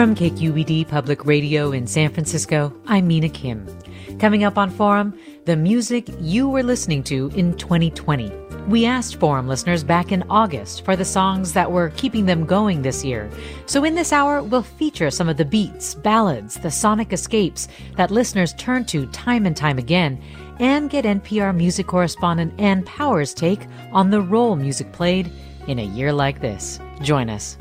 From KQED Public Radio in San Francisco, I'm Mina Kim. Coming up on Forum, the music you were listening to in 2020. We asked Forum listeners back in August for the songs that were keeping them going this year. So in this hour, we'll feature some of the beats, ballads, the sonic escapes that listeners turn to time and time again, and get NPR music correspondent Ann Powers' take on the role music played in a year like this. Join us.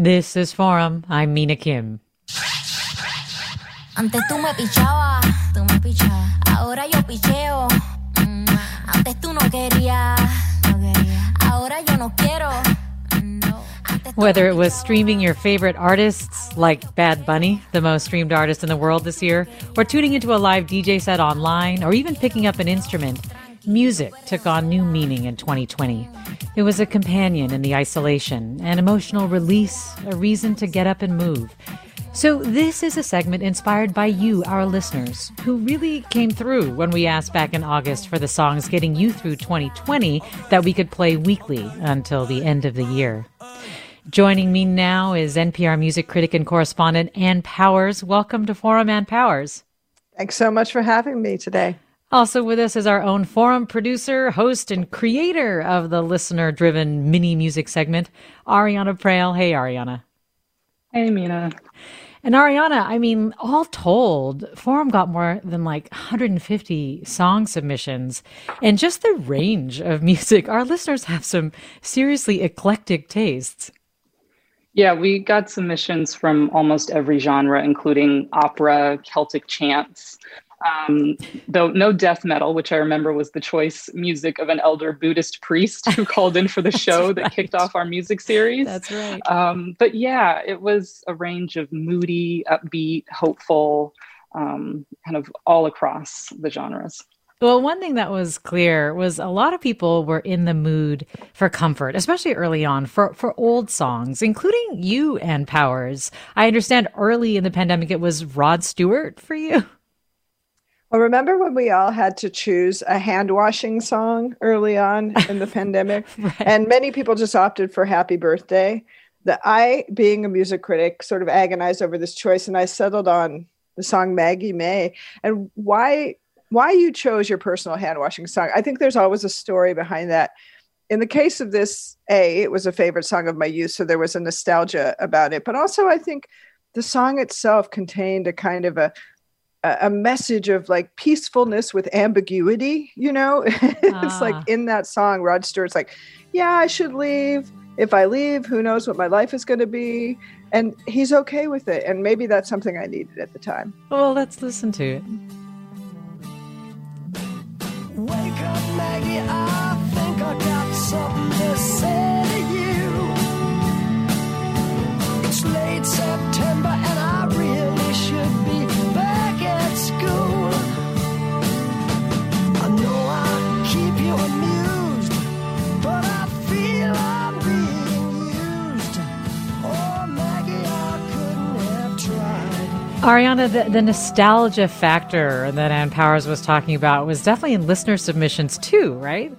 This is Forum. I'm Mina Kim. Antes tú me pichabas, tú me pichabas. Ahora yo picheo. Mm. Antes tú no querías, no quería. Ahora yo no quiero. No. Whether it was streaming your favorite artists like Bad Bunny, the most streamed artist in the world this year, or tuning into a live DJ set online, or even picking up an instrument, music took on new meaning in 2020. It was a companion in the isolation, an emotional release, a reason to get up and move. So, this is a segment inspired by you, our listeners, who really came through when we asked back in August for the songs getting you through 2020 that we could play weekly until the end of the year. Joining me now is NPR music critic and correspondent Ann Powers. Welcome to Forum, Ann Powers. Thanks so much for having me today. Also with us is our own forum producer, host, and creator of the listener driven mini music segment, Ariana Proehl. Hey, Ariana. Hey, Mina. And Ariana, I mean, all told, Forum got more than like 150 song submissions. And just the range of music, our listeners have some seriously eclectic tastes. Yeah, we got submissions from almost every genre, including opera, Celtic chants, um, though no death metal, which I remember was the choice music of an elder Buddhist priest who called in for the show that kicked off our music series. That's right. Um, but yeah, it was a range of moody, upbeat, hopeful, um, kind of all across the genres. Well, one thing that was clear was a lot of people were in the mood for comfort, especially early on for, for old songs, including you Ann Powers. I understand early in the pandemic it was Rod Stewart for you. Well, remember when we all had to choose a hand washing song early on in the pandemic? Right. And many people just opted for Happy Birthday. That I, being a music critic, sort of agonized over this choice and I settled on the song Maggie May. And why why you chose your personal hand washing song. I think there's always a story behind that. In the case of this, A, it was a favorite song of my youth, so there was a nostalgia about it. But also I think the song itself contained a kind of a a message of like peacefulness with ambiguity, you know? it's Ah. like in that song, Rod Stewart's like, yeah, I should leave. If I leave, who knows what my life is going to be? And he's okay with it. And maybe that's something I needed at the time. Well, let's listen to it. Wake up, Maggie. I think I got something to say to you. It's late September and I really should Ariana, the, the nostalgia factor that Ann Powers was talking about was definitely in listener submissions too, right?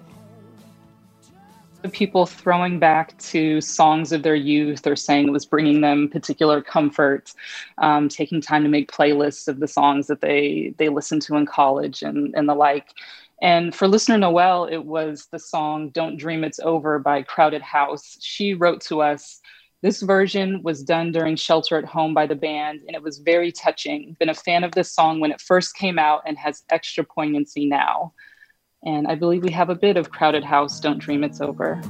The people throwing back to songs of their youth or saying it was bringing them particular comfort, um, taking time to make playlists of the songs that they they listened to in college and and the like. And for listener Noel, it was the song "Don't Dream It's Over" by Crowded House. She wrote to us. This version was done during Shelter at Home by the band, and it was very touching. Been a fan of this song when it first came out and has extra poignancy now. And I believe we have a bit of Crowded House, Don't Dream It's Over.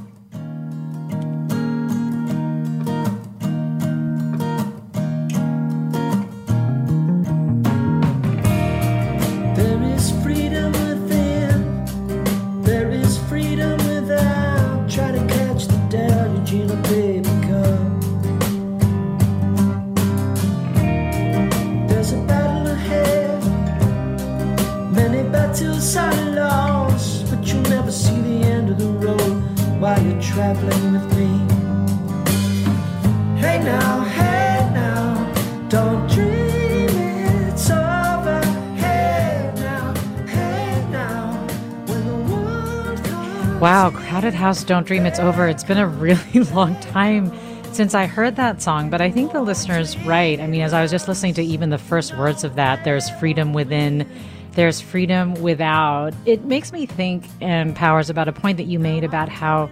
House, Don't Dream It's Over. It's been a really long time since I heard that song, but I think the listener's right. I mean, as I was just listening to even the first words of that, there's freedom within, there's freedom without. It makes me think Ann Powers about a point that you made about how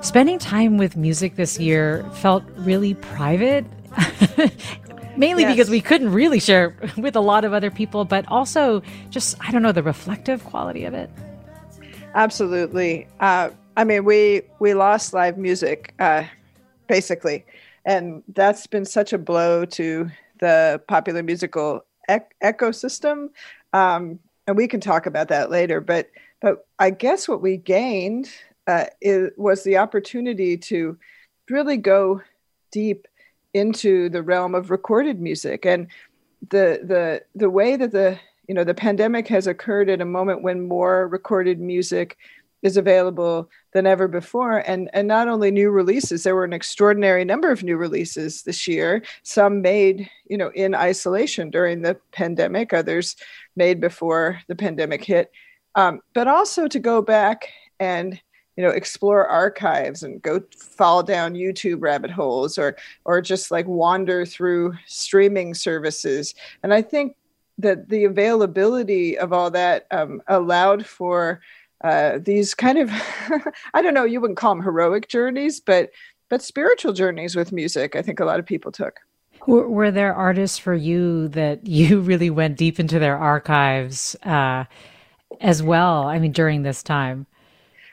spending time with music this year felt really private. Mainly Yes. because we couldn't really share with a lot of other people, but also just, I don't know, the reflective quality of it. Absolutely. Uh, I mean, we we lost live music uh, basically, and that's been such a blow to the popular musical ec- ecosystem. Um, and we can talk about that later. But but I guess what we gained uh, is, was the opportunity to really go deep into the realm of recorded music and the the the way that the you know the pandemic has occurred at a moment when more recorded music is available than ever before. And and not only new releases there were an extraordinary number of new releases this year. Some made you know in isolation during the pandemic others made before the pandemic hit. Um, but also to go back and you know explore archives and go fall down youtube rabbit holes or or just like wander through streaming services. And i think that the availability of all that um, allowed for uh, these kind of i don't know you wouldn't call them heroic journeys but but spiritual journeys with music i think a lot of people took Were, were there artists for you that you really went deep into their archives uh, as well? I mean, during this time?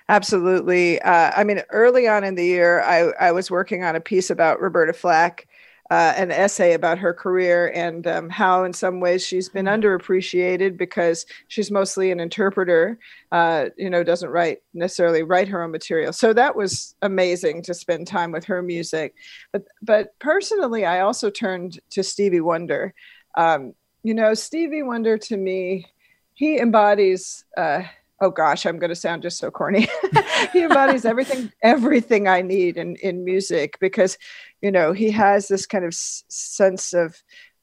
Absolutely. Uh, I mean, early on in the year, I, I was working on a piece about Roberta Flack, uh, an essay about her career and um, how, in some ways, she's been underappreciated because she's mostly an interpreter. Uh, you know, doesn't write necessarily write her own material. So that was amazing to spend time with her music. But but personally, I also turned to Stevie Wonder. Um, you know, Stevie Wonder to me, he embodies. Uh, oh gosh, I'm going to sound just so corny. he embodies everything, everything I need in in music because, you know, he has this kind of s- sense of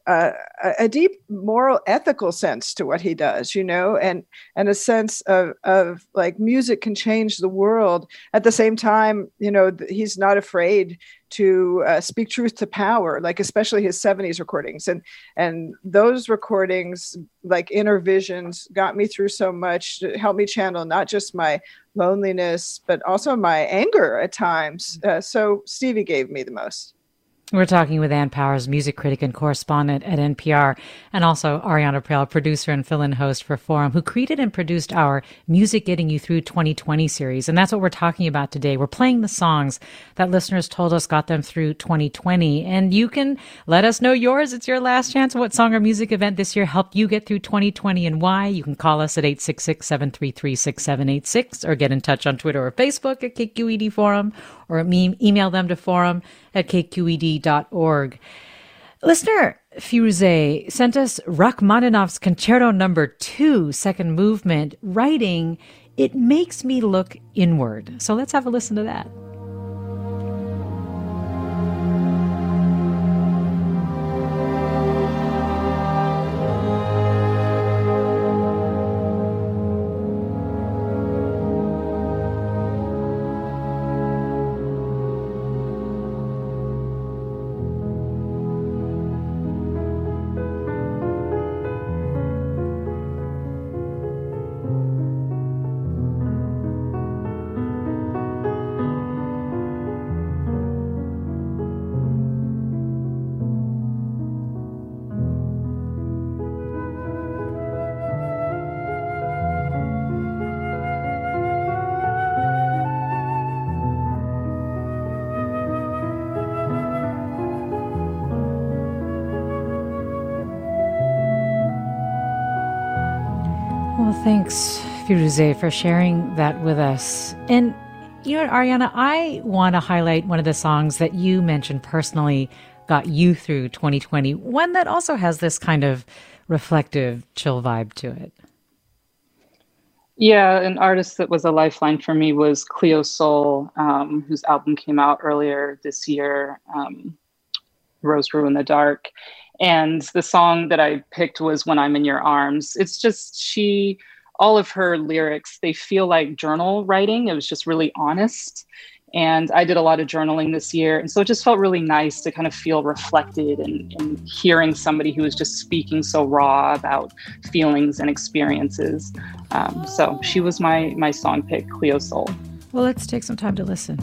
uh, a, deep moral, ethical sense to what he does, you know, and and a sense of of like music can change the world. At the same time, you know, he's not afraid to uh, speak truth to power, like especially his '70s recordings, and and those recordings, like Innervisions, got me through so much. Helped me channel not just my loneliness, but also my anger at times. Uh, so Stevie gave me the most. We're talking with Ann Powers, music critic and correspondent at NPR, and also Ariana Proehl, producer and fill in host for Forum, who created and produced our Music Getting You Through 2020 series. And that's what we're talking about today. We're playing the songs that listeners told us got them through 2020. And you can let us know yours. It's your last chance. What song or music event this year helped you get through 2020 and why? You can call us at 866 733 6786 or get in touch on Twitter or Facebook at KQED Forum or email them to forum at kqed.org. Listener Firuze sent us Rachmaninoff's Concerto Number Two, Second Movement, writing, "It makes me look inward." So let's have a listen to that. Thanks, Firuze, for sharing that with us. And you know, Ariana, I want to highlight one of the songs that you mentioned personally got you through 2020, one that also has this kind of reflective, chill vibe to it. Yeah, an artist that was a lifeline for me was Cleo Sol, um, whose album came out earlier this year, um, Rose Grew in the Dark. And the song that I picked was When I'm in Your Arms. It's just, she, all of her lyrics, they feel like journal writing. It was just really honest. And I did a lot of journaling this year. And so it just felt really nice to kind of feel reflected and, and hearing somebody who was just speaking so raw about feelings and experiences. Um, so she was my, my song pick, Cleo Sol. Well, let's take some time to listen.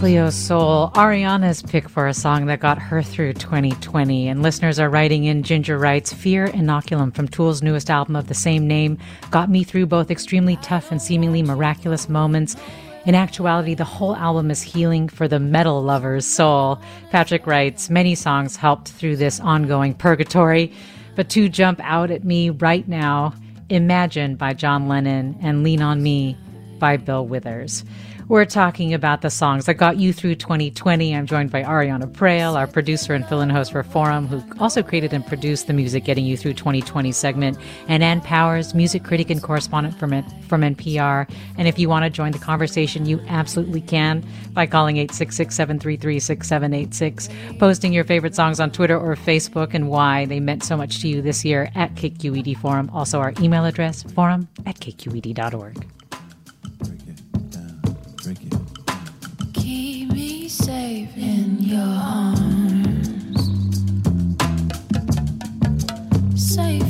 Cleo Sol, Ariana's pick for a song that got her through 2020. And listeners are writing in Ginger writes Fear Inoculum from Tool's newest album of the same name got me through both extremely tough and seemingly miraculous moments. In actuality, the whole album is healing for the metal lover's soul. Patrick writes Many songs helped through this ongoing purgatory, but two jump out at me right now Imagine by John Lennon and Lean on Me by Bill Withers. We're talking about the songs that got you through 2020. I'm joined by Ariana Proehl, our producer and fill in host for Forum, who also created and produced the Music Getting You Through 2020 segment, and Ann Powers, music critic and correspondent from, from NPR. And if you want to join the conversation, you absolutely can by calling 866 733 6786, posting your favorite songs on Twitter or Facebook and why they meant so much to you this year at KQED Forum. Also, our email address, forum at kqed.org. safe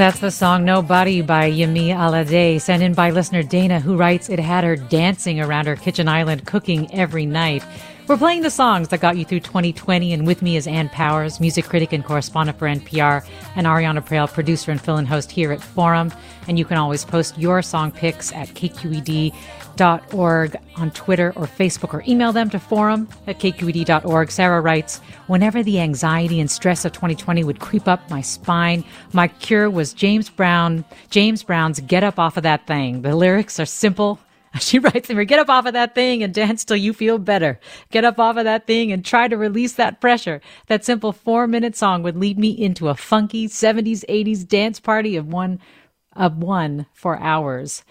That's the song Nobody by Yemi Alade, sent in by listener Dana, who writes it had her dancing around her kitchen island, cooking every night. We're playing the songs that got you through 2020, and with me is Ann Powers, music critic and correspondent for NPR, and Ariana Proehl, producer and fill-in host here at Forum. And you can always post your song picks at kqed.org on Twitter or Facebook, or email them to forum at kqed.org. Sarah writes, Whenever the anxiety and stress of 2020 would creep up my spine, my cure was James Brown, James Brown's Get Up Off of That Thing. The lyrics are simple She writes me, get up off of that thing and dance till you feel better. Get up off of that thing and try to release that pressure. That simple four minute song would lead me into a funky 70s, 80s dance party of one, of one for hours.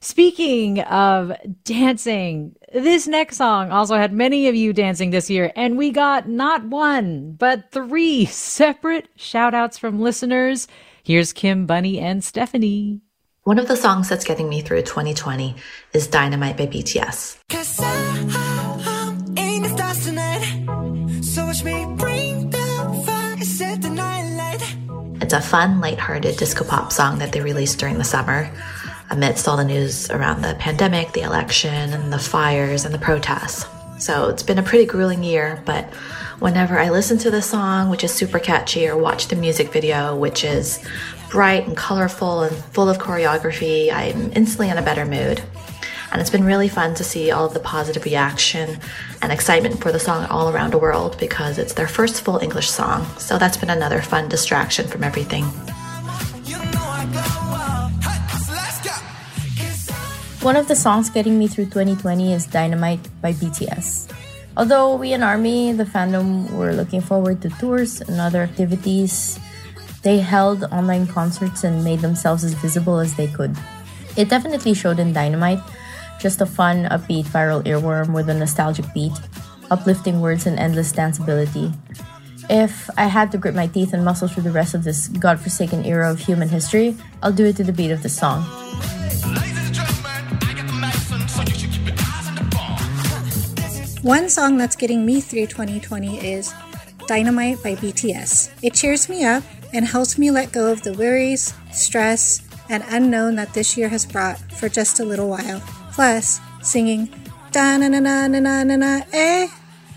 Speaking of dancing, this next song also had many of you dancing this year, and we got not one, but three separate shout outs from listeners. Here's Kim, Bunny, and Stephanie. One of the songs that's getting me through 2020 is Dynamite by BTS. Cause I, I'm in the stars tonight. So watch me bring the fire, set the night light. It's a fun, lighthearted disco pop song that they released during the summer amidst all the news around the pandemic, the election, and the fires and the protests. So it's been a pretty grueling year, but whenever I listen to the song, which is super catchy, or watch the music video, which is bright and colorful and full of choreography, I'm instantly in a better mood. And it's been really fun to see all of the positive reaction and excitement for the song all around the world because it's their first full English song. So that's been another fun distraction from everything. One of the songs getting me through 2020 is Dynamite by BTS. Although we in Army, the fandom, were looking forward to tours and other activities, they held online concerts and made themselves as visible as they could. It definitely showed in Dynamite, just a fun, upbeat viral earworm with a nostalgic beat, uplifting words, and endless danceability. If I had to grit my teeth and muscle through the rest of this godforsaken era of human history, I'll do it to the beat of the song. One song that's getting me through 2020 is Dynamite by BTS. It cheers me up and helps me let go of the worries, stress, and unknown that this year has brought for just a little while. Plus, singing da na na na na na na eh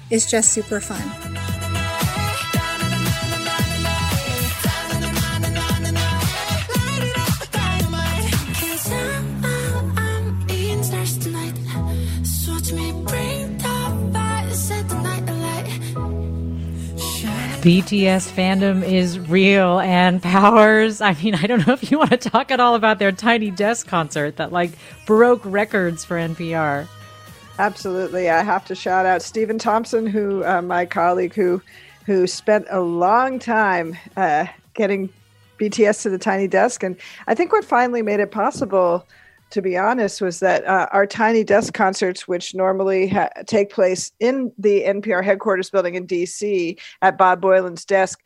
is just super fun. BTS fandom is real Ann Powers. I mean, I don't know if you want to talk at all about their Tiny Desk concert that like broke records for NPR. Absolutely, I have to shout out Stephen Thompson, who uh, my colleague, who who spent a long time uh, getting BTS to the Tiny Desk, and I think what finally made it possible, to be honest, was that uh, our Tiny Desk concerts, which normally ha- take place in the NPR headquarters building in DC at Bob Boilen's desk,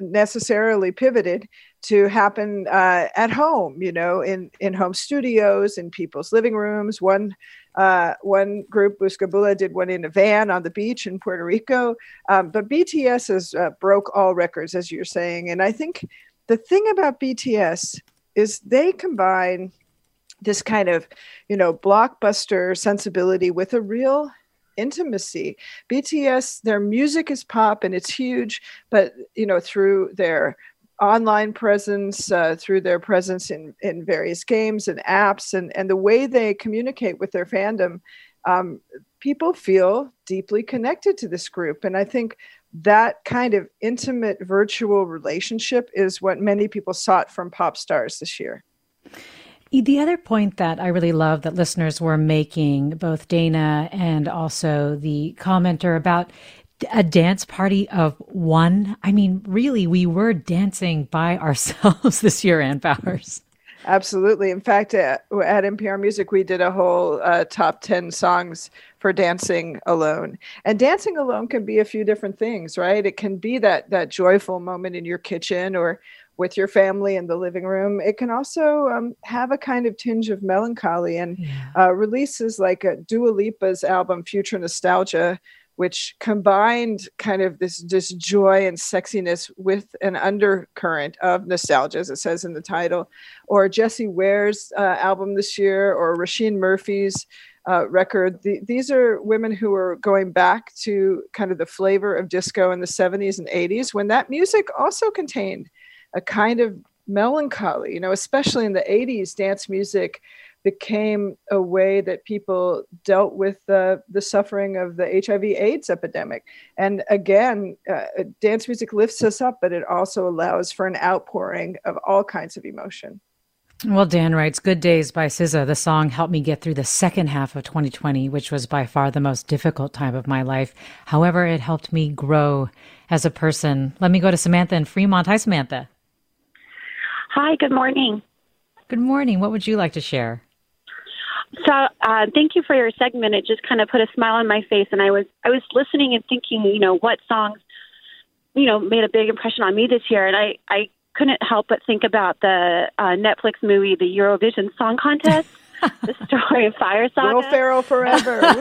necessarily pivoted to happen uh, at home you know in in home studios in people's living rooms. One uh, one group Buscabulla did one in a van on the beach in Puerto Rico. Um, but BTS has uh, broke all records as you're saying. And I think the thing about BTS is they combine this kind of you know blockbuster sensibility with a real intimacy. Bts their music is pop and it's huge but you know through their online presence uh, through their presence in, in various games and apps and, and the way they communicate with their fandom um, people feel deeply connected to this group. And i think that kind of intimate virtual relationship is what many people sought from pop stars this year The other point that I really love that listeners were making, both Dana and also the commenter about a dance party of one. I mean, really, we were dancing by ourselves this year, Ann Powers. Absolutely. In fact, at, at NPR Music, we did a whole uh, top 10 songs for dancing alone. And dancing alone can be a few different things, right? It can be that that joyful moment in your kitchen or with your family in the living room. It can also um, have a kind of tinge of melancholy. And uh, releases like uh, Dua Lipa's album Future Nostalgia, which combined kind of this this joy and sexiness with an undercurrent of nostalgia, as it says in the title, or Jessie Ware's uh, album this year, or Róisín Murphy's uh, record. The, these are women who are going back to kind of the flavor of disco in the 70s and 80s when that music also contained a kind of melancholy, you know, especially in the 80s, dance music became a way that people dealt with the, the suffering of the HIV AIDS epidemic. And again, uh, dance music lifts us up, but it also allows for an outpouring of all kinds of emotion. Well, Dan writes, Good Days by SZA. The song helped me get through the second half of 2020, which was by far the most difficult time of my life. However, it helped me grow as a person. Let me go to Samantha in Fremont. Hi, Samantha. Hi, good morning. Good morning. What would you like to share? So, uh, thank you for your segment. It just kind of put a smile on my face, and I was I was listening and thinking, you know, what songs, you know, made a big impression on me this year, and I I couldn't help but think about the uh, Netflix movie, the Eurovision Song Contest. the story of Fire Saga. Will Ferrell forever. I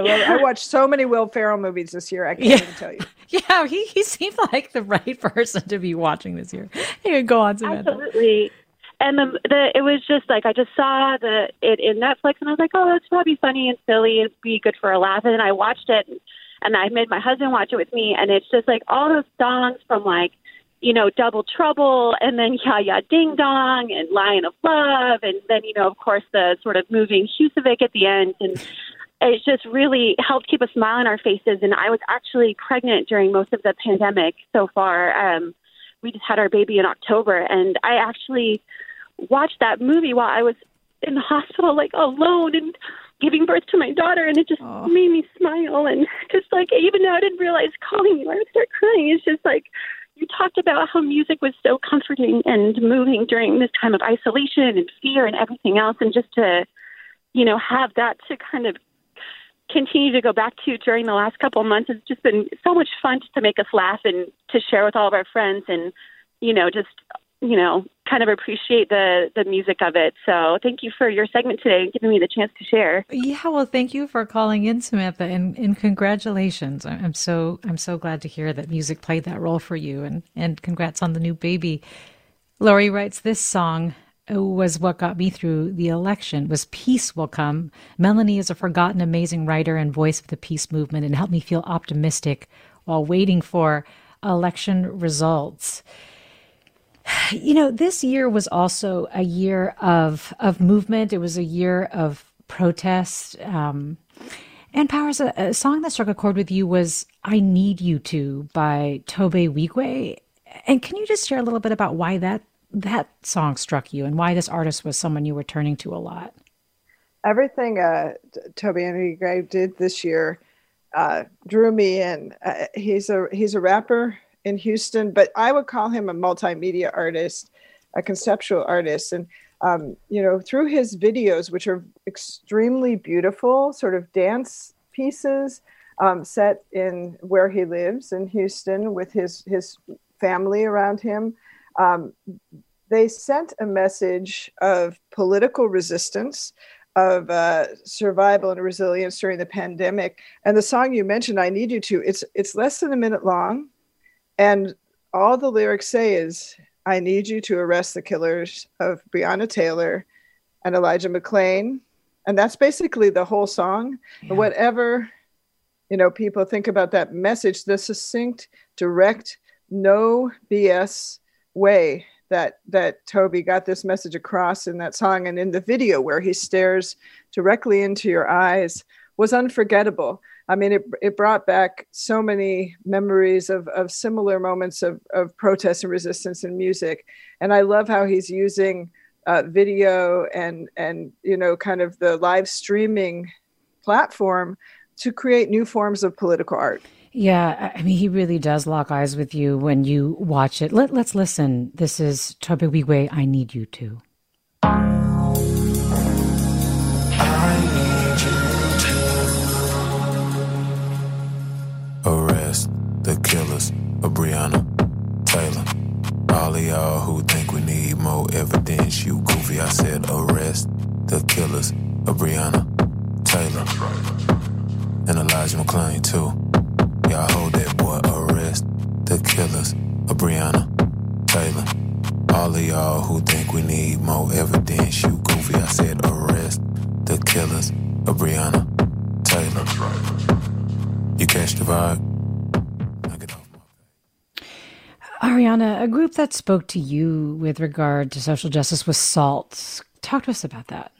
love it. I watched so many Will Ferrell movies this year. I can't Yeah. even tell you. Yeah, he, he seemed like the right person to be watching this year. Here, go on, Samantha. Absolutely. And the, the it was just like I just saw the it in Netflix and I was like, oh, that's probably funny and silly. It'd be good for a laugh. And then I watched it and I made my husband watch it with me. And it's just like all those songs from like you know Double Trouble and then Ya Ya Ding Dong and Lion of Love and then you know of course the sort of moving Husavik at the end and it just really helped keep a smile on our faces. And I was actually pregnant during most of the pandemic so far. Um, we just had our baby in October, and I actually watched that movie while I was in the hospital, like alone and giving birth to my daughter, and it just made me smile. And just like, even though I didn't realize calling you, I would start crying. It's just like you talked about how music was so comforting and moving during this time of isolation and fear and everything else, and just to, you know, have that to kind of continue to go back to during the last couple of months. It's just been so much fun to make us laugh and to share with all of our friends and, you know, just, you know, kind of appreciate the, the music of it. So thank you for your segment today and giving me the chance to share. Yeah, well, thank you for calling in, Samantha, and, and congratulations. I'm so I'm so glad to hear that music played that role for you, and and congrats on the new baby. Lori writes this song was what got me through the election was peace will come melanie is a forgotten amazing writer and voice of the peace movement and helped me feel optimistic while waiting for election results you know this year was also a year of of movement. It was a year of protest um Ann Powers a, a song that struck a chord with you was i need you to by Tobe Nwigwe and can you just share a little bit about why that that song struck you and why this artist was someone you were turning to a lot? Everything uh, Tobe Nwigwe did this year uh, drew me in. Uh, he's a he's a rapper in Houston, but I would call him a multimedia artist, a conceptual artist, and um, you know through his videos, which are extremely beautiful, sort of dance pieces um, set in where he lives in Houston with his his family around him. Um, they sent a message of political resistance, of uh, survival and resilience during the pandemic. And the song you mentioned, "I Need You to," it's it's less than a minute long, and all the lyrics say is, "I need you to arrest the killers of Breonna Taylor and Elijah McClain," and that's basically the whole song. And whatever you know, people think about that message, the succinct, direct, no BS way that that Tobe got this message across in that song and in the video where he stares directly into your eyes was unforgettable. I mean, it, it brought back so many memories of, of similar moments of, of protest and resistance in music. And I love how he's using uh, video and, and, you know, kind of the live streaming platform to create new forms of political art. Yeah, I mean, he really does lock eyes with you when you watch it. Let, let's listen. This is Tobe Nwigwe, I Need You To. Killers of Breonna Taylor. All of y'all who think we need more evidence, you goofy. I said arrest the killers of Breonna Taylor. And Elijah McClain too. Y'all hold that boy, arrest the killers of Breonna Taylor. All of y'all who think we need more evidence, you goofy. I said arrest the killers a Breonna Taylor. You catch the vibe? Ariana, a group that spoke to you with regard to social justice was SAULT. Talk to us about that.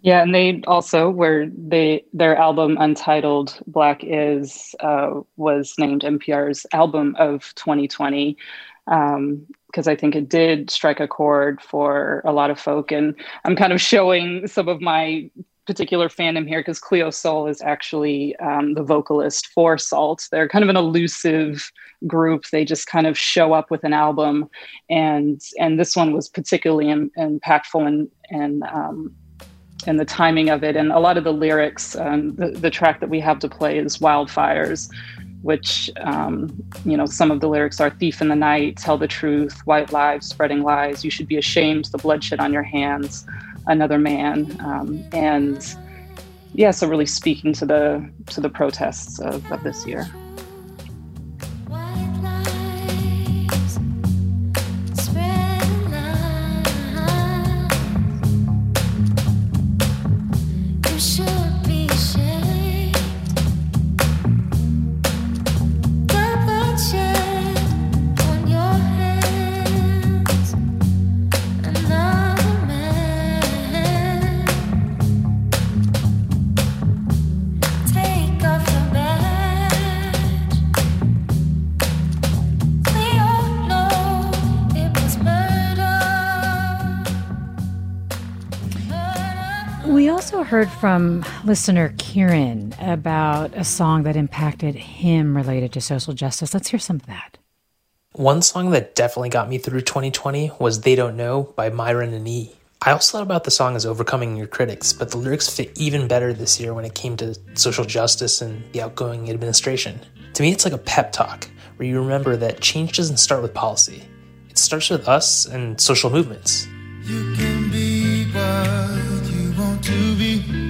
Yeah, and they also were they their album Untitled Black Is uh, was named NPR's album of 2020 because um, I think it did strike a chord for a lot of folk, and I'm kind of showing some of my particular fandom here because Cleo Sol is actually um, the vocalist for SAULT. They're kind of an elusive group. They just kind of show up with an album, and and this one was particularly impactful and and um, and the timing of it, and a lot of the lyrics. Um, the the track that we have to play is Wildfires. Which, um, you know, some of the lyrics are Thief in the night, tell the truth, white lives, spreading lies. You should be ashamed, the bloodshed on your hands another man, um, and yeah, so really speaking to the to the protests of, of this year. From listener Kieran about a song that impacted him related to social justice. Let's hear some of that. One song that definitely got me through 2020 was They Don't Know by Myron and E. I also thought about the song as overcoming your critics, but the lyrics fit even better this year when it came to social justice and the outgoing administration. To me, it's like a pep talk where you remember that change doesn't start with policy, it starts with us and social movements. You can be what you want to be.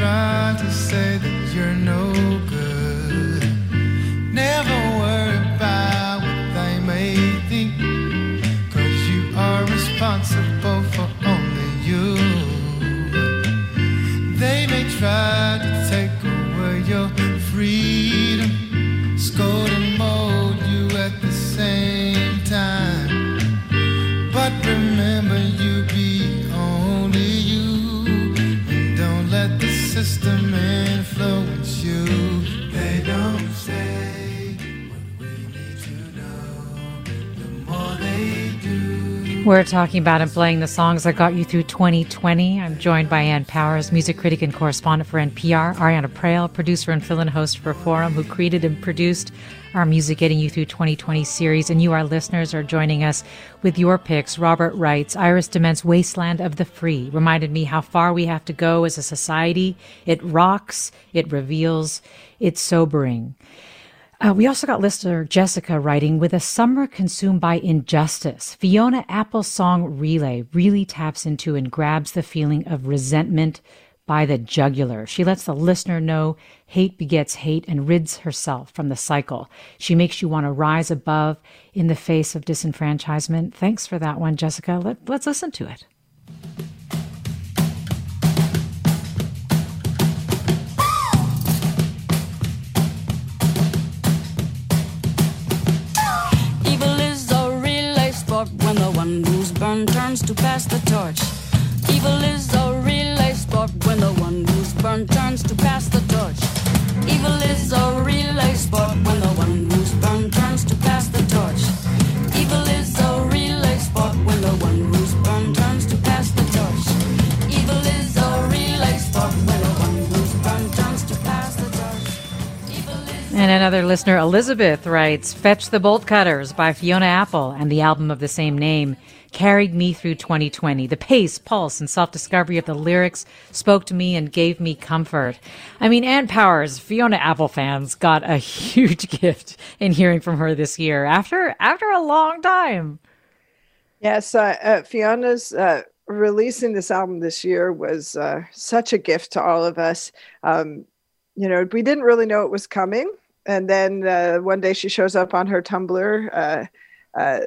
They may try to say that you're no good. Never We're talking about and playing the songs that got you through 2020. I'm joined by Ann Powers, music critic and correspondent for NPR, Ariana Proehl, producer and fill in host for Forum, who created and produced our Music Getting You Through 2020 series. And you, our listeners, are joining us with your picks. Robert writes Iris DeMent's Wasteland of the Free reminded me how far we have to go as a society. It rocks, it reveals, it's sobering. Uh, we also got listener Jessica writing with a summer consumed by injustice. Fiona Apple's song Relay really taps into and grabs the feeling of resentment by the jugular. She lets the listener know hate begets hate and rids herself from the cycle. She makes you want to rise above in the face of disenfranchisement. Thanks for that one, Jessica. Let, let's listen to it. When the one who's burned turns to pass the torch. Evil is a relay sport when the one who's burned turns to pass the torch. Evil is a relay sport another listener, Elizabeth, writes Fetch the Bolt Cutters by Fiona Apple and the album of the same name carried me through 2020. The pace, pulse, and self discovery of the lyrics spoke to me and gave me comfort. I mean, Ann Powers, Fiona Apple fans got a huge gift in hearing from her this year after after a long time. Yes, uh, uh, Fiona's uh, releasing this album this year was uh, such a gift to all of us. Um, you know, we didn't really know it was coming, and then uh, one day she shows up on her Tumblr uh, uh,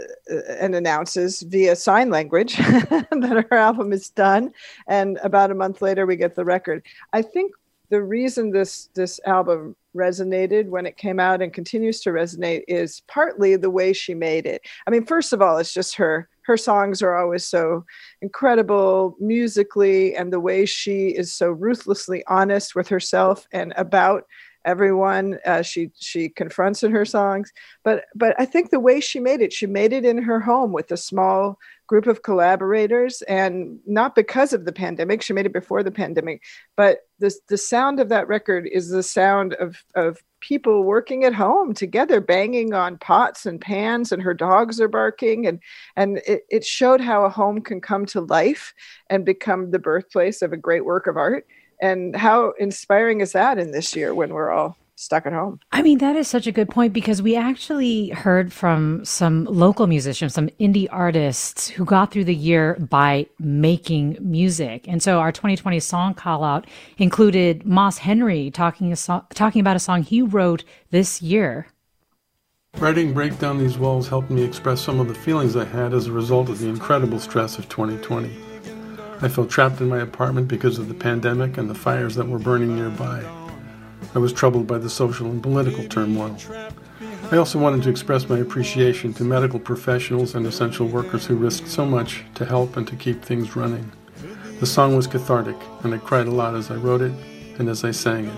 and announces via sign language that her album is done. And about a month later, we get the record. I think the reason this this album resonated when it came out and continues to resonate is partly the way she made it. I mean, first of all, it's just her her songs are always so incredible musically and the way she is so ruthlessly honest with herself and about everyone uh, she she confronts in her songs. But but i think the way she made it she made it in her home with a small group of collaborators and not because of the pandemic she made it before the pandemic but the, the sound of that record is the sound of of people working at home together banging on pots and pans and her dogs are barking and and it, it showed how a home can come to life and become the birthplace of a great work of art and how inspiring is that in this year when we're all stuck at home? I mean, that is such a good point because we actually heard from some local musicians, some indie artists who got through the year by making music. And so our 2020 song call out included Moss Henry talking, so- talking about a song he wrote this year. Writing Break Down These Walls helped me express some of the feelings I had as a result of the incredible stress of 2020. I felt trapped in my apartment because of the pandemic and the fires that were burning nearby. I was troubled by the social and political turmoil. I also wanted to express my appreciation to medical professionals and essential workers who risked so much to help and to keep things running. The song was cathartic, and I cried a lot as I wrote it and as I sang it.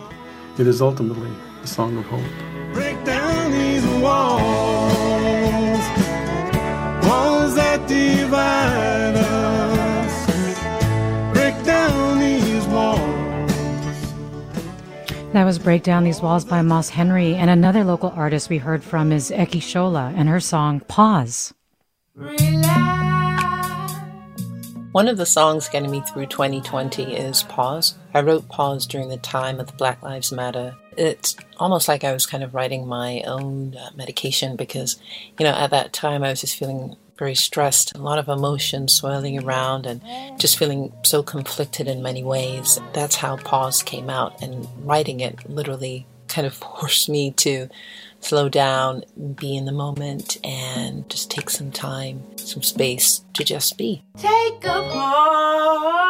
It is ultimately a song of hope. Break down these walls, walls that divide us. That was Break Down These Walls by Moss Henry. And another local artist we heard from is Eki Shola and her song Pause. One of the songs getting me through 2020 is Pause. I wrote Pause during the time of the Black Lives Matter. It's almost like I was kind of writing my own uh, medication because, you know, at that time I was just feeling very stressed, a lot of emotion swirling around, and just feeling so conflicted in many ways. That's how Pause came out, and writing it literally kind of forced me to slow down, be in the moment, and just take some time, some space to just be. Take a pause.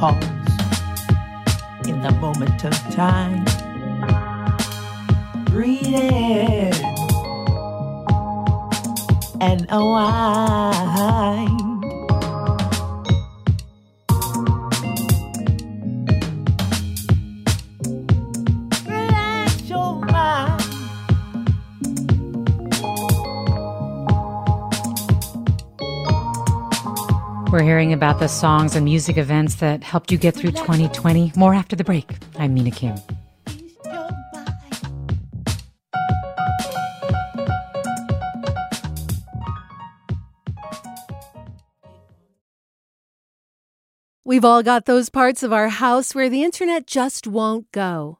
Pause in the moment of time. Breathe in and unwind. About the songs and music events that helped you get through 2020. More after the break. I'm Mina Kim. We've all got those parts of our house where the internet just won't go.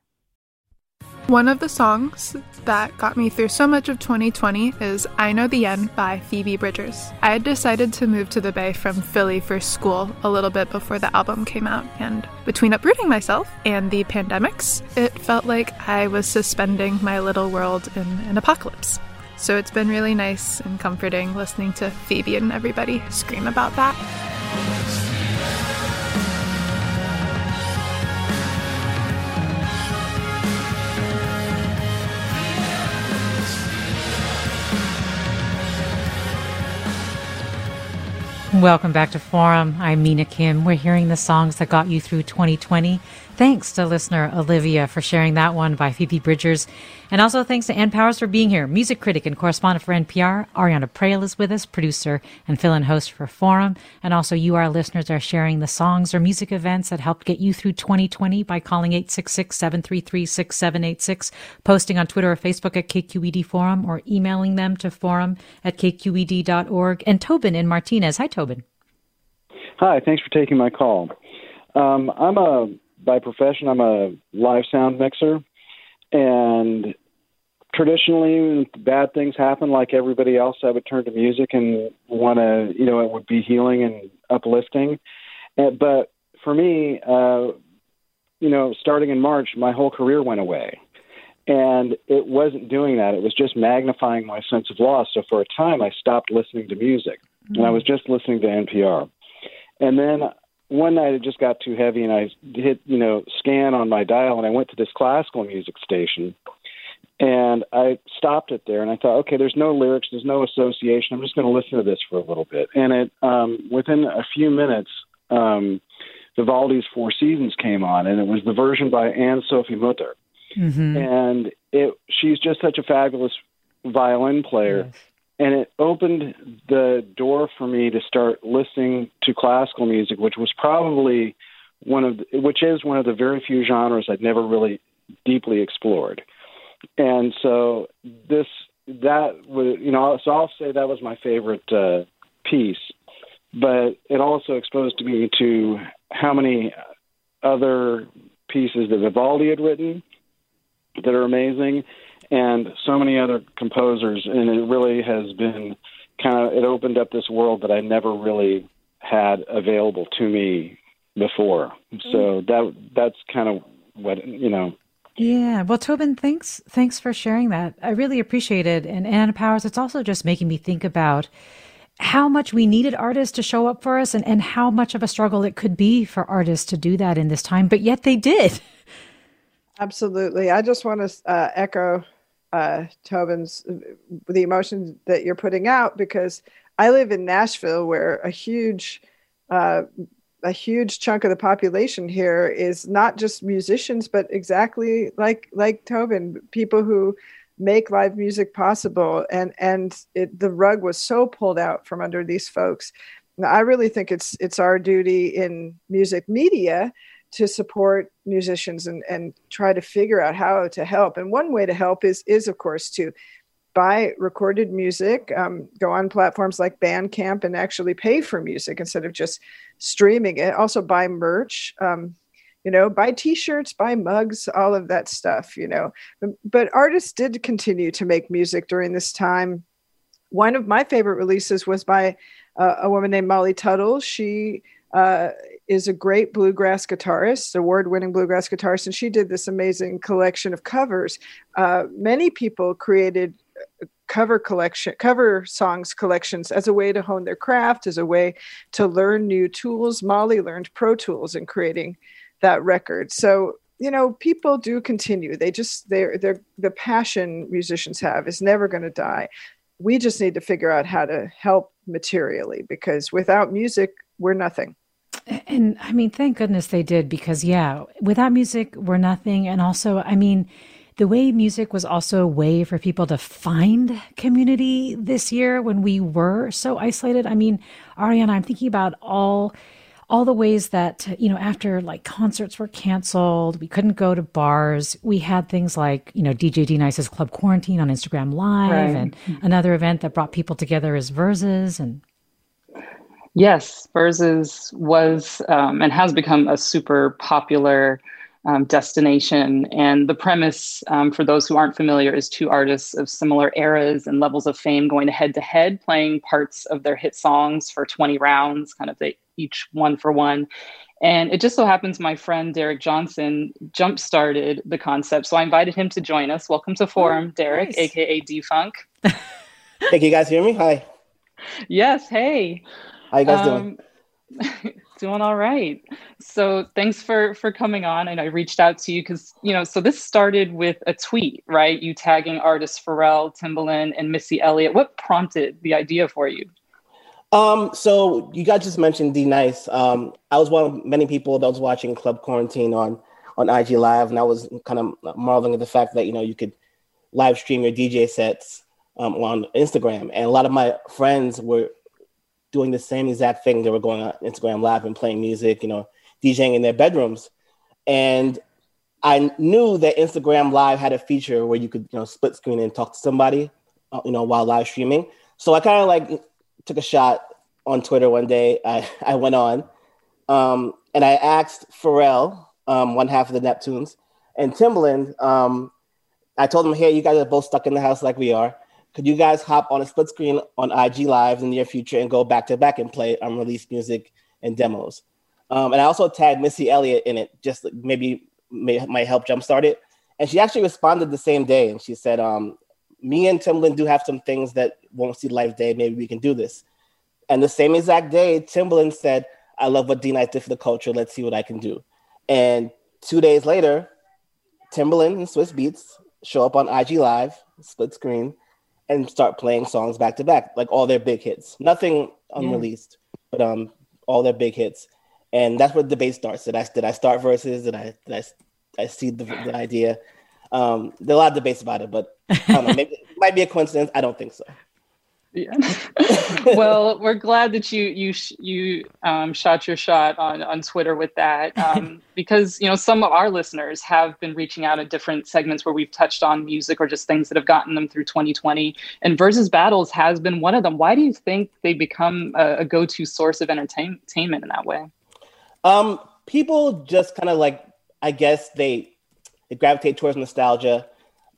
One of the songs that got me through so much of 2020 is I Know the End by Phoebe Bridgers. I had decided to move to the Bay from Philly for school a little bit before the album came out, and between uprooting myself and the pandemics, it felt like I was suspending my little world in an apocalypse. So it's been really nice and comforting listening to Phoebe and everybody scream about that. Welcome back to Forum. I'm Mina Kim. We're hearing the songs that got you through 2020. Thanks to listener Olivia for sharing that one by Phoebe Bridgers. And also thanks to Ann Powers for being here, music critic and correspondent for NPR. Ariana Proehl is with us, producer and fill-in host for Forum. And also you, our listeners, are sharing the songs or music events that helped get you through 2020 by calling 866-733-6786, posting on Twitter or Facebook at KQED Forum, or emailing them to forum at kqed.org. And Tobin in Martinez. Hi, Tobin. Hi, thanks for taking my call. Um, I'm a by profession. I'm a live sound mixer, and traditionally, when bad things happen, like everybody else, I would turn to music and want to, you know, it would be healing and uplifting. Uh, but for me, uh, you know, starting in March, my whole career went away. And it wasn't doing that. It was just magnifying my sense of loss. So for a time, I stopped listening to music, mm-hmm. and I was just listening to NPR. And then one night it just got too heavy, and I hit you know scan on my dial, and I went to this classical music station, and I stopped it there, and I thought, okay, there's no lyrics, there's no association. I'm just going to listen to this for a little bit, and it um, within a few minutes. Um, Vivaldi's Four Seasons came on, and it was the version by Anne Sophie Mutter. Mm-hmm. And it, she's just such a fabulous violin player. Yes and it opened the door for me to start listening to classical music, which was probably one of the, which is one of the very few genres I'd never really deeply explored. And so this that was you know so I'll say that was my favorite uh, piece, but it also exposed me to how many other pieces that Vivaldi had written that are amazing and so many other composers, and it really has been kind of it opened up this world that I never really had available to me before. So mm. that that's kind of what you know. Yeah, well, Tobin, thanks thanks for sharing that. I really appreciate it. And Anna Powers, it's also just making me think about how much we needed artists to show up for us and, and how much of a struggle it could be for artists to do that in this time, but yet they did. Absolutely. I just want to uh, echo uh, Tobin's the emotions that you're putting out because I live in Nashville where a huge uh, a huge chunk of the population here is not just musicians but exactly like like Tobin people who make live music possible. And and it, the rug was so pulled out from under these folks. I really think it's it's our duty in music media to support musicians and, and try to figure out how to help. And one way to help is is of course to buy recorded music, um, go on platforms like Bandcamp and actually pay for music instead of just streaming it. Also buy merch. Um, you know, buy T-shirts, buy mugs, all of that stuff. You know, but artists did continue to make music during this time. One of my favorite releases was by uh, a woman named Molly Tuttle. She uh, is a great bluegrass guitarist, award-winning bluegrass guitarist, and she did this amazing collection of covers. Uh, many people created uh, cover collection cover songs collections as a way to hone their craft as a way to learn new tools. Molly learned pro tools in creating that record. So you know people do continue. They just they're they're the passion musicians have is never going to die. We just need to figure out how to help materially because without music we're nothing and I mean, thank goodness they did because, yeah, without music, we're nothing. And also, I mean, the way music was also a way for people to find community this year when we were so isolated. I mean, Ariana, I'm thinking about all all the ways that you know after like concerts were canceled we couldn't go to bars we had things like you know dj d nice's club quarantine on instagram live right. and another event that brought people together is Verzuz and Yes, Verzuz was um, and has become a super popular um, destination. And the premise, um, for those who aren't familiar, is two artists of similar eras and levels of fame going head to head, playing parts of their hit songs for 20 rounds, kind of the, each one for one. And it just so happens my friend Derek Johnson jump started the concept. So I invited him to join us. Welcome to Forum, oh, Derek, nice. aka D Funk. hey, can you guys hear me? Hi. Yes, hey. How you guys um, doing? doing all right. So thanks for for coming on. And I reached out to you because you know. So this started with a tweet, right? You tagging artists Pharrell, Timbaland, and Missy Elliott. What prompted the idea for you? Um, so you guys just mentioned D Nice. Um, I was one of many people that was watching Club Quarantine on on IG Live, and I was kind of marveling at the fact that you know you could live stream your DJ sets um, on Instagram, and a lot of my friends were doing the same exact thing. They were going on Instagram Live and playing music, you know, DJing in their bedrooms, and I knew that Instagram Live had a feature where you could you know split screen and talk to somebody, uh, you know, while live streaming. So I kind of like took a shot on Twitter one day. I I went on. Um, and I asked Pharrell, um, one half of the Neptunes, and Timbaland. Um, I told them, "Hey, you guys are both stuck in the house like we are. Could you guys hop on a split screen on IG Live in the near future and go back to back and play unreleased music and demos?" Um, and I also tagged Missy Elliott in it, just maybe may, might help jumpstart it. And she actually responded the same day, and she said, um, "Me and Timbaland do have some things that won't see light day. Maybe we can do this." And the same exact day, Timbaland said. I love what D Nice did for the culture. Let's see what I can do. And two days later, Timbaland and Swizz Beatz show up on IG Live, split screen, and start playing songs back to back, like all their big hits. Nothing unreleased, but um, all their big hits. And that's where the debate starts. Did I did I start Verzuz? Did I did I, I see the, the idea? Um, there are a lot of debates about it, but I don't know. Maybe it might be a coincidence. I don't think so. Yeah. well, we're glad that you you you um, shot your shot on on Twitter with that um, because you know some of our listeners have been reaching out at different segments where we've touched on music or just things that have gotten them through 2020, and Verzuz battles has been one of them. Why do you think they become a, a go to source of entertain- entertainment in that way? Um, people just kind of like I guess they they gravitate towards nostalgia.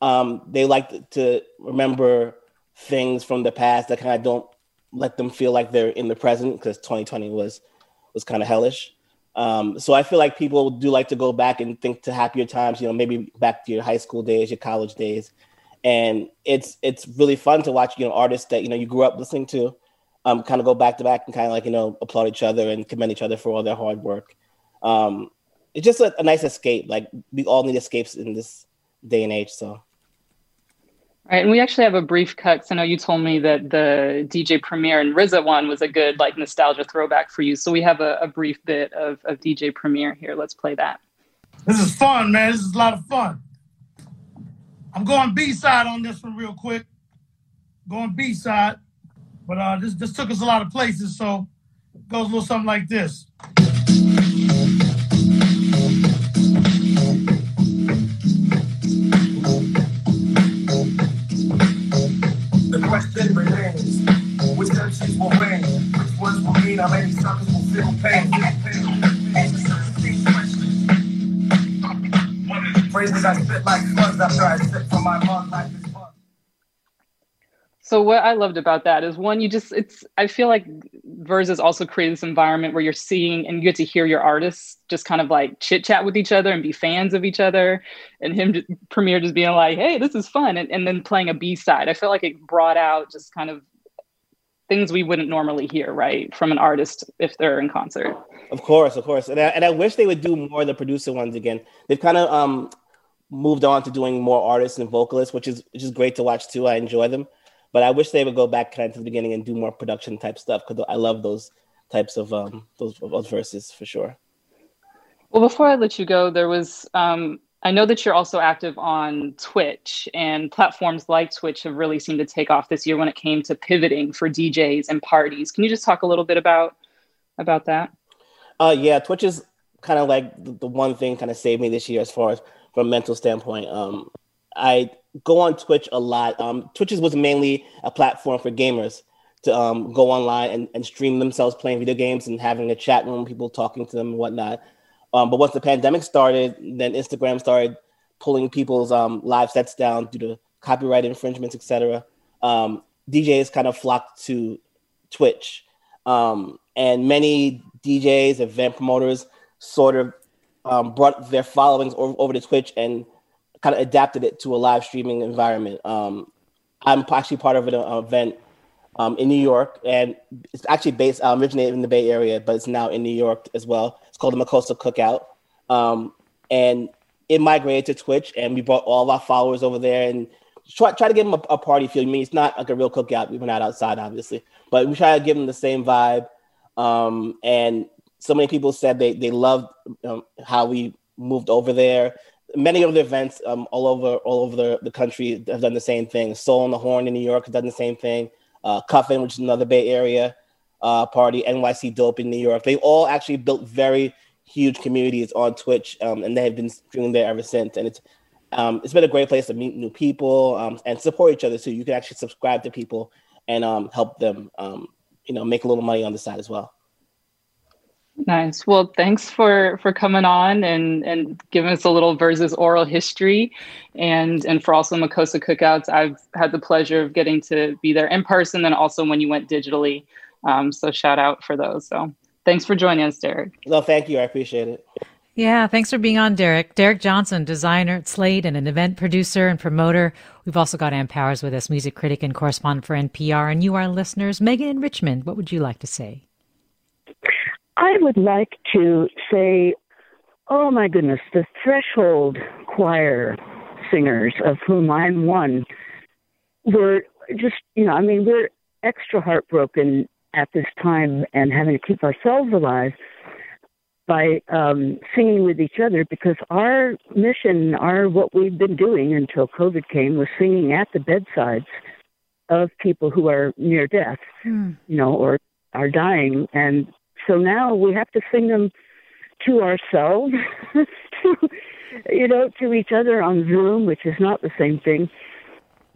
Um, they like to remember things from the past that kind of don't let them feel like they're in the present because 2020 was was kind of hellish. Um, so I feel like people do like to go back and think to happier times, you know, maybe back to your high school days, your college days, and it's it's really fun to watch, you know, artists that you know you grew up listening to, um, kind of go back to back and kind of like you know applaud each other and commend each other for all their hard work. Um, it's just a, a nice escape. Like we all need escapes in this day and age. So. Right, and we actually have a brief cut. 'cause I know you told me that the DJ Premier and RZA one was a good like nostalgia throwback for you. So we have a, a brief bit of, of DJ Premier here. Let's play that. This is fun, man. This is a lot of fun. I'm going B side on this one real quick. Going B side, but uh, this this took us a lot of places, so it goes a little something like this. Question remains, which MCs will win? Which ones will mean how many suckers will feel pain? Phrases I spit like floods after I sip from my mug. So what I loved about that is one, you just it's I feel like Verse has also created this environment where you're seeing and you get to hear your artists just kind of like chit chat with each other and be fans of each other, and him just, Premier just being like, "Hey, this is fun," and, and then playing a B side. I feel like it brought out just kind of things we wouldn't normally hear, right, from an artist if they're in concert. Of course, of course, and I, and I wish they would do more of the producer ones again. They've kind of um moved on to doing more artists and vocalists, which is which is great to watch too. I enjoy them, but I wish they would go back kind of to the beginning and do more production type stuff because I love those types of um those, those verses for sure. Well, before I let you go, there was um, I know that you're also active on Twitch, and platforms like Twitch have really seemed to take off this year when it came to pivoting for DJs and parties. Can you just talk a little bit about about that? Uh, yeah, Twitch is kind of like the, the one thing kind of saved me this year as far as from a mental standpoint. Um, I go on Twitch a lot. Um, Twitch was mainly a platform for gamers to um, go online and, and stream themselves playing video games and having a chat room, people talking to them and whatnot. Um, but once the pandemic started, then Instagram started pulling people's um, live sets down due to copyright infringements, etc. Um, DJs kind of flocked to Twitch, um, and many DJs, event promoters, sort of um, brought their followings over, over to Twitch and kind of adapted it to a live streaming environment. Um, I'm actually part of an uh, event um, in New York, and it's actually based um, originated in the Bay Area, but it's now in New York as well. It's called the Makosa Cookout, um, and it migrated to Twitch, and we brought all of our followers over there and try, try to give them a, a party feel. I mean, it's not like a real cookout. We went out outside, obviously, but we try to give them the same vibe. Um, and so many people said they they loved um, how we moved over there. Many of the events um, all over all over the, the country have done the same thing. Soul on the Horn in New York has done the same thing. Uh, Cuffin, which is another Bay Area uh, party, NYC Dope in New York. They all actually built very huge communities on Twitch, um, and they have been streaming there ever since. And it's um, it's been a great place to meet new people um, and support each other too. You can actually subscribe to people and um, help them, um, you know, make a little money on the side as well. Nice. Well, thanks for for coming on and and giving us a little Verzuz oral history, and and for also Makosa Cookouts. I've had the pleasure of getting to be there in person, and also when you went digitally. Um, so shout out for those. So thanks for joining us, Derek. No, thank you. I appreciate it. Yeah, thanks for being on, Derek. Derek Johnson, designer at Slate and an event producer and promoter. We've also got Ann Powers with us, music critic and correspondent for NPR. And you, our listeners, Megan in Richmond, what would you like to say? I would like to say, oh my goodness, the Threshold Choir singers, of whom I'm one, were just, you know, I mean, we're extra heartbroken at this time and having to keep ourselves alive by um, singing with each other because our mission, our what we've been doing until COVID came, was singing at the bedsides of people who are near death, Hmm. you know, or are dying, and so now we have to sing them to ourselves, to, you know, to each other on Zoom, which is not the same thing.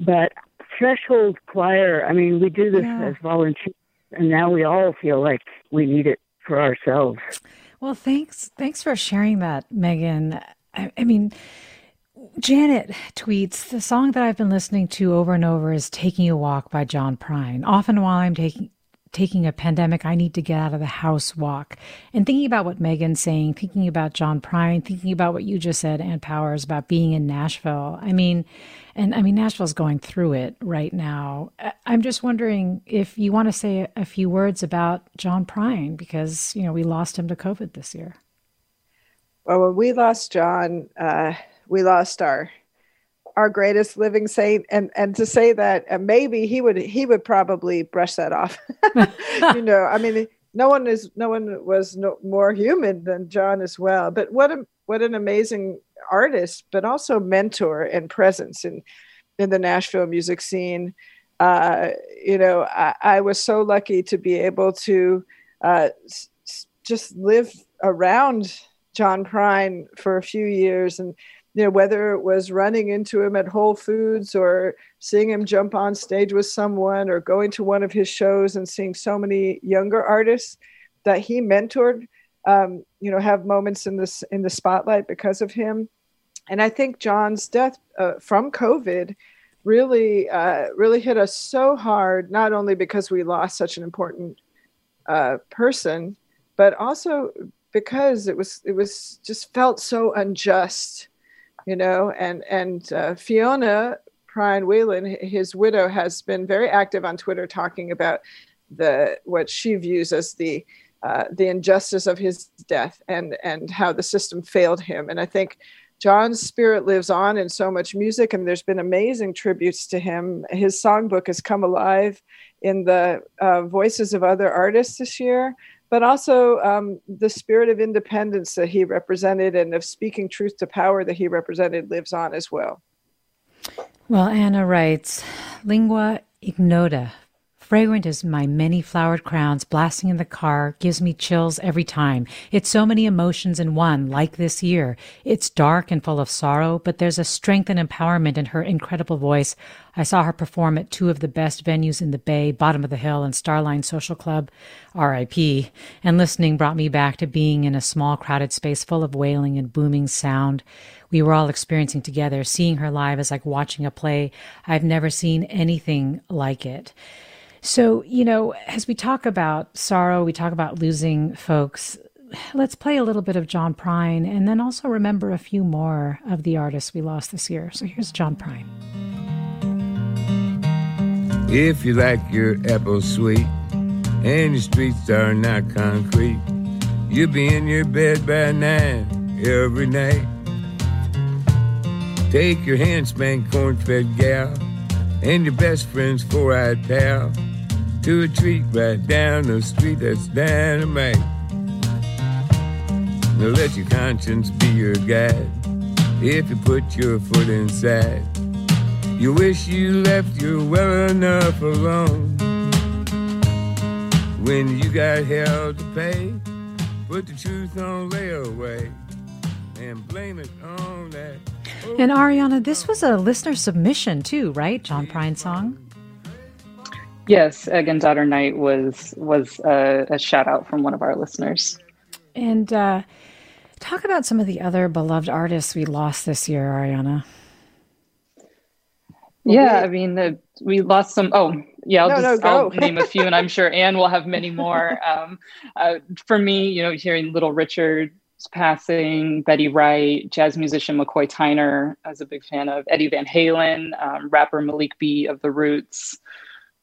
But Threshold Choir, I mean, we do this Yeah. as volunteers, and now we all feel like we need it for ourselves. Well, thanks. Thanks for sharing that, Megan. I, I mean, Janet tweets the song that I've been listening to over and over is "Taking a Walk" by John Prine. Often, while I'm taking taking a pandemic, I need to get out of the house walk. And thinking about what Megan's saying, thinking about John Prine, thinking about what you just said, Ann Powers, about being in Nashville. I mean, and I mean, Nashville's going through it right now. I'm just wondering if you want to say a, a few words about John Prine, because, you know, we lost him to COVID this year. Well, when we lost John, uh, we lost our our greatest living saint, and and to say that uh, maybe he would he would probably brush that off. you know, I mean, no one is no one was no, more human than John as well. But what a what an amazing artist, but also mentor and presence in in the Nashville music scene. Uh, you know, I, I was so lucky to be able to uh, s- just live around John Prine for a few years, and you know whether it was running into him at Whole Foods or seeing him jump on stage with someone or going to one of his shows and seeing so many younger artists that he mentored, um, you know, have moments in this in the spotlight because of him. And I think John's death uh, from COVID really uh, really hit us so hard, not only because we lost such an important uh, person, but also because it was it was just felt so unjust, you know. And and uh, Fiona Prine Whelan, his widow, has been very active on Twitter talking about the what she views as the uh, the injustice of his death and and how the system failed him. And I think John's spirit lives on in so much music, and there's been amazing tributes to him. His songbook has come alive in the uh, voices of other artists this year, but also um, the spirit of independence that he represented and of speaking truth to power that he represented lives on as well. Well, Anna writes, Lingua ignota. Fragrant as my many flowered crowns blasting in the car gives me chills every time. It's so many emotions in one, like this year. It's dark and full of sorrow, but there's a strength and empowerment in her incredible voice. I saw her perform at two of the best venues in the Bay, Bottom of the Hill and Starline Social Club, RIP, and listening brought me back to being in a small crowded space full of wailing and booming sound we were all experiencing together. Seeing her live is like watching a play. I've never seen anything like it. So, you know, as we talk about sorrow, we talk about losing folks. Let's play a little bit of John Prine and then also remember a few more of the artists we lost this year. So here's John Prine. If you like your apple sweet and your streets are not concrete, you'll be in your bed by nine every night. Take your hand spank corn fed gal and your best friend's four eyed pal to a treat right down the street that's dynamite. Now let your conscience be your guide. If you put your foot inside, you wish you left you well enough alone. When you got hell to pay, put the truth on layaway and blame it on that. And Ariana, this was a listener submission too, right? John Prine song. Yes, Egg and Daughter Night was was a, a shout out from one of our listeners. And uh, talk about some of the other beloved artists we lost this year, Ariana. Yeah, I mean, the, we lost some. Oh, yeah, I'll No, no, just I'll name a few, and I'm sure Ann will have many more. Um, uh, for me, you know, hearing Little Richard's passing, Betty Wright, jazz musician McCoy Tyner, I was a big fan of Eddie Van Halen, um, rapper Malik B of The Roots.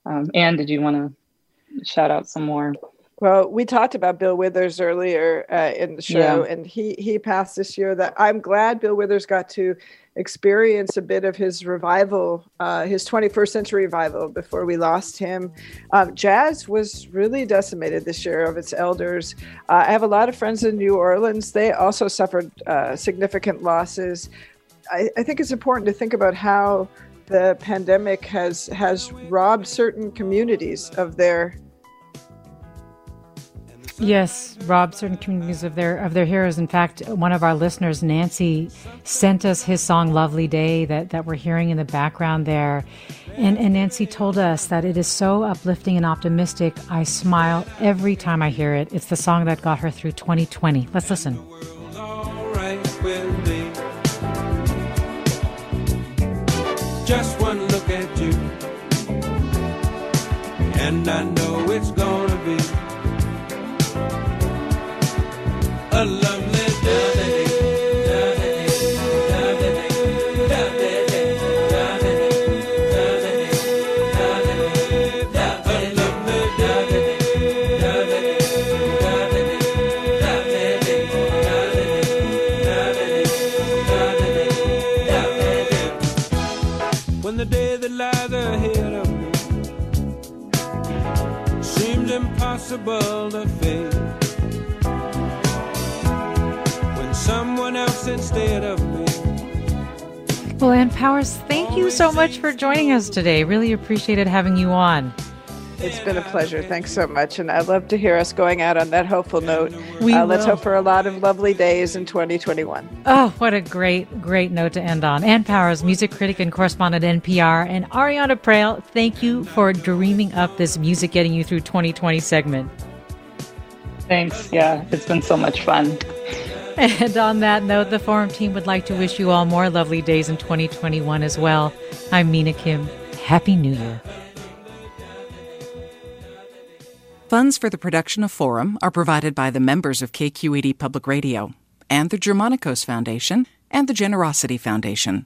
Um, Ann, did you want to shout out some more? Well, we talked about Bill Withers earlier uh, in the show, Yeah. and he he passed this year. That I'm glad Bill Withers got to experience a bit of his revival, uh, his 21st century revival, before we lost him. Um, jazz was really decimated this year of its elders. Uh, I have a lot of friends in New Orleans. They also suffered uh, significant losses. I, I think it's important to think about how the pandemic has has robbed certain communities of their Yes, rob certain communities of their of their heroes. In fact, one of our listeners, Nancy, sent us his song "Lovely Day" that that we're hearing in the background there, and and Nancy told us that it is so uplifting and optimistic. I smile every time I hear it. It's the song that got her through 2020. Let's listen. Just one look at you, and I know it's gonna be a lovely Well, Ann Powers, thank you so much for joining us today. Really appreciated having you on. It's been a pleasure. Thanks so much. And I'd love to hear us going out on that hopeful note. We uh, Let's hope for a lot of lovely days in 2021. Oh, what a great, great note to end on. Ann Powers, music critic and correspondent at NPR, and Ariana Proehl, thank you for dreaming up this music getting you through 2020 segment. Thanks. Yeah, it's been so much fun. And on that note, the Forum team would like to wish you all more lovely days in 2021 as well. I'm Mina Kim. Happy New Year. Funds for the production of Forum are provided by the members of KQED Public Radio and the Germanacos Foundation and the Generosity Foundation.